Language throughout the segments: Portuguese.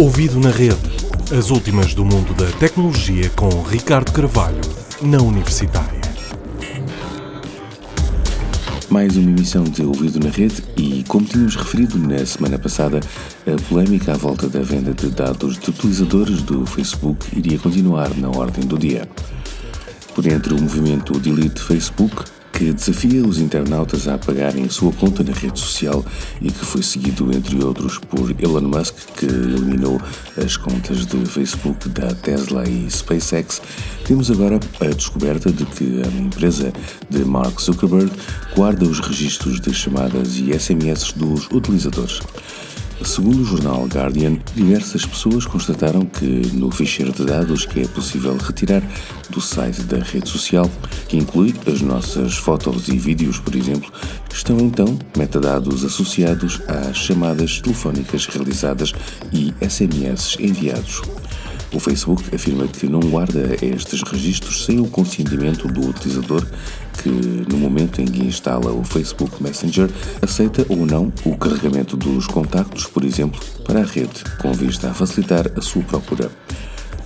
Ouvido na rede. As últimas do mundo da tecnologia com Ricardo Carvalho, na Universitária. Mais uma emissão de Ouvido na Rede e, como tínhamos referido na semana passada, a polémica à volta da venda de dados de utilizadores do Facebook iria continuar na ordem do dia. Por entre o movimento Delete Facebook, que desafia os internautas a apagarem a sua conta na rede social e que foi seguido, entre outros, por Elon Musk, que eliminou as contas de Facebook da Tesla e SpaceX, temos agora a descoberta de que a empresa de Mark Zuckerberg guarda os registros de chamadas e SMS dos utilizadores. Segundo o jornal Guardian, diversas pessoas constataram que no ficheiro de dados que é possível retirar do site da rede social, que inclui as nossas fotos e vídeos, por exemplo, estão então metadados associados às chamadas telefónicas realizadas e SMS enviados. O Facebook afirma que não guarda estes registros sem o consentimento do utilizador que, no momento em que instala o Facebook Messenger, aceita ou não o carregamento dos contactos, por exemplo, para a rede, com vista a facilitar a sua procura.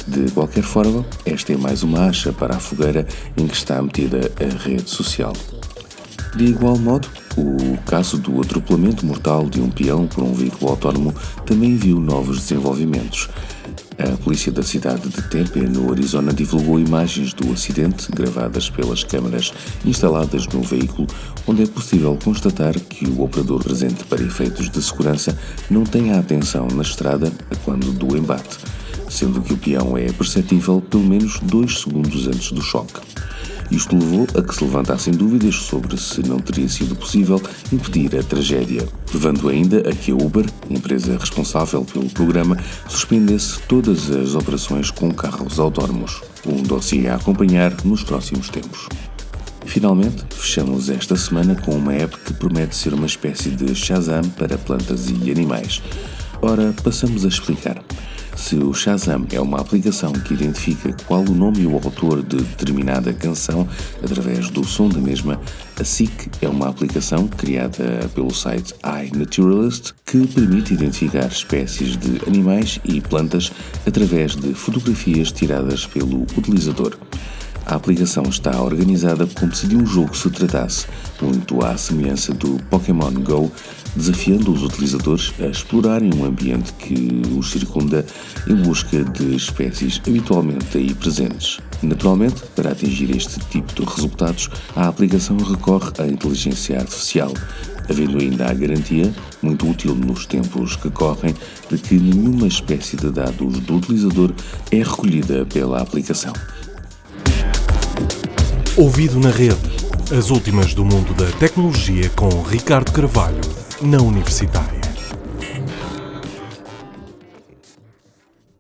De qualquer forma, esta é mais uma acha para a fogueira em que está metida a rede social. De igual modo, o caso do atropelamento mortal de um peão por um veículo autónomo também viu novos desenvolvimentos. A polícia da cidade de Tempe, no Arizona, divulgou imagens do acidente gravadas pelas câmaras instaladas no veículo, onde é possível constatar que o operador presente para efeitos de segurança não tem a atenção na estrada quando do embate, sendo que o peão é perceptível pelo menos dois segundos antes do choque. Isto levou a que se levantassem dúvidas sobre se não teria sido possível impedir a tragédia, levando ainda a que a Uber, empresa responsável pelo programa, suspendesse todas as operações com carros autónomos. Um dossiê a acompanhar nos próximos tempos. Finalmente, fechamos esta semana com uma app que promete ser uma espécie de Shazam para plantas e animais. Ora, passamos a explicar. Se o Shazam é uma aplicação que identifica qual o nome e o autor de determinada canção através do som da mesma, a SIC é uma aplicação criada pelo site iNaturalist que permite identificar espécies de animais e plantas através de fotografias tiradas pelo utilizador. A aplicação está organizada como se de um jogo se tratasse, muito à semelhança do Pokémon Go, desafiando os utilizadores a explorarem um ambiente que os circunda em busca de espécies habitualmente aí presentes. Naturalmente, para atingir este tipo de resultados, a aplicação recorre à inteligência artificial, havendo ainda a garantia, muito útil nos tempos que correm, de que nenhuma espécie de dados do utilizador é recolhida pela aplicação. Ouvido na rede. As últimas do mundo da tecnologia com Ricardo Carvalho, na Universitária.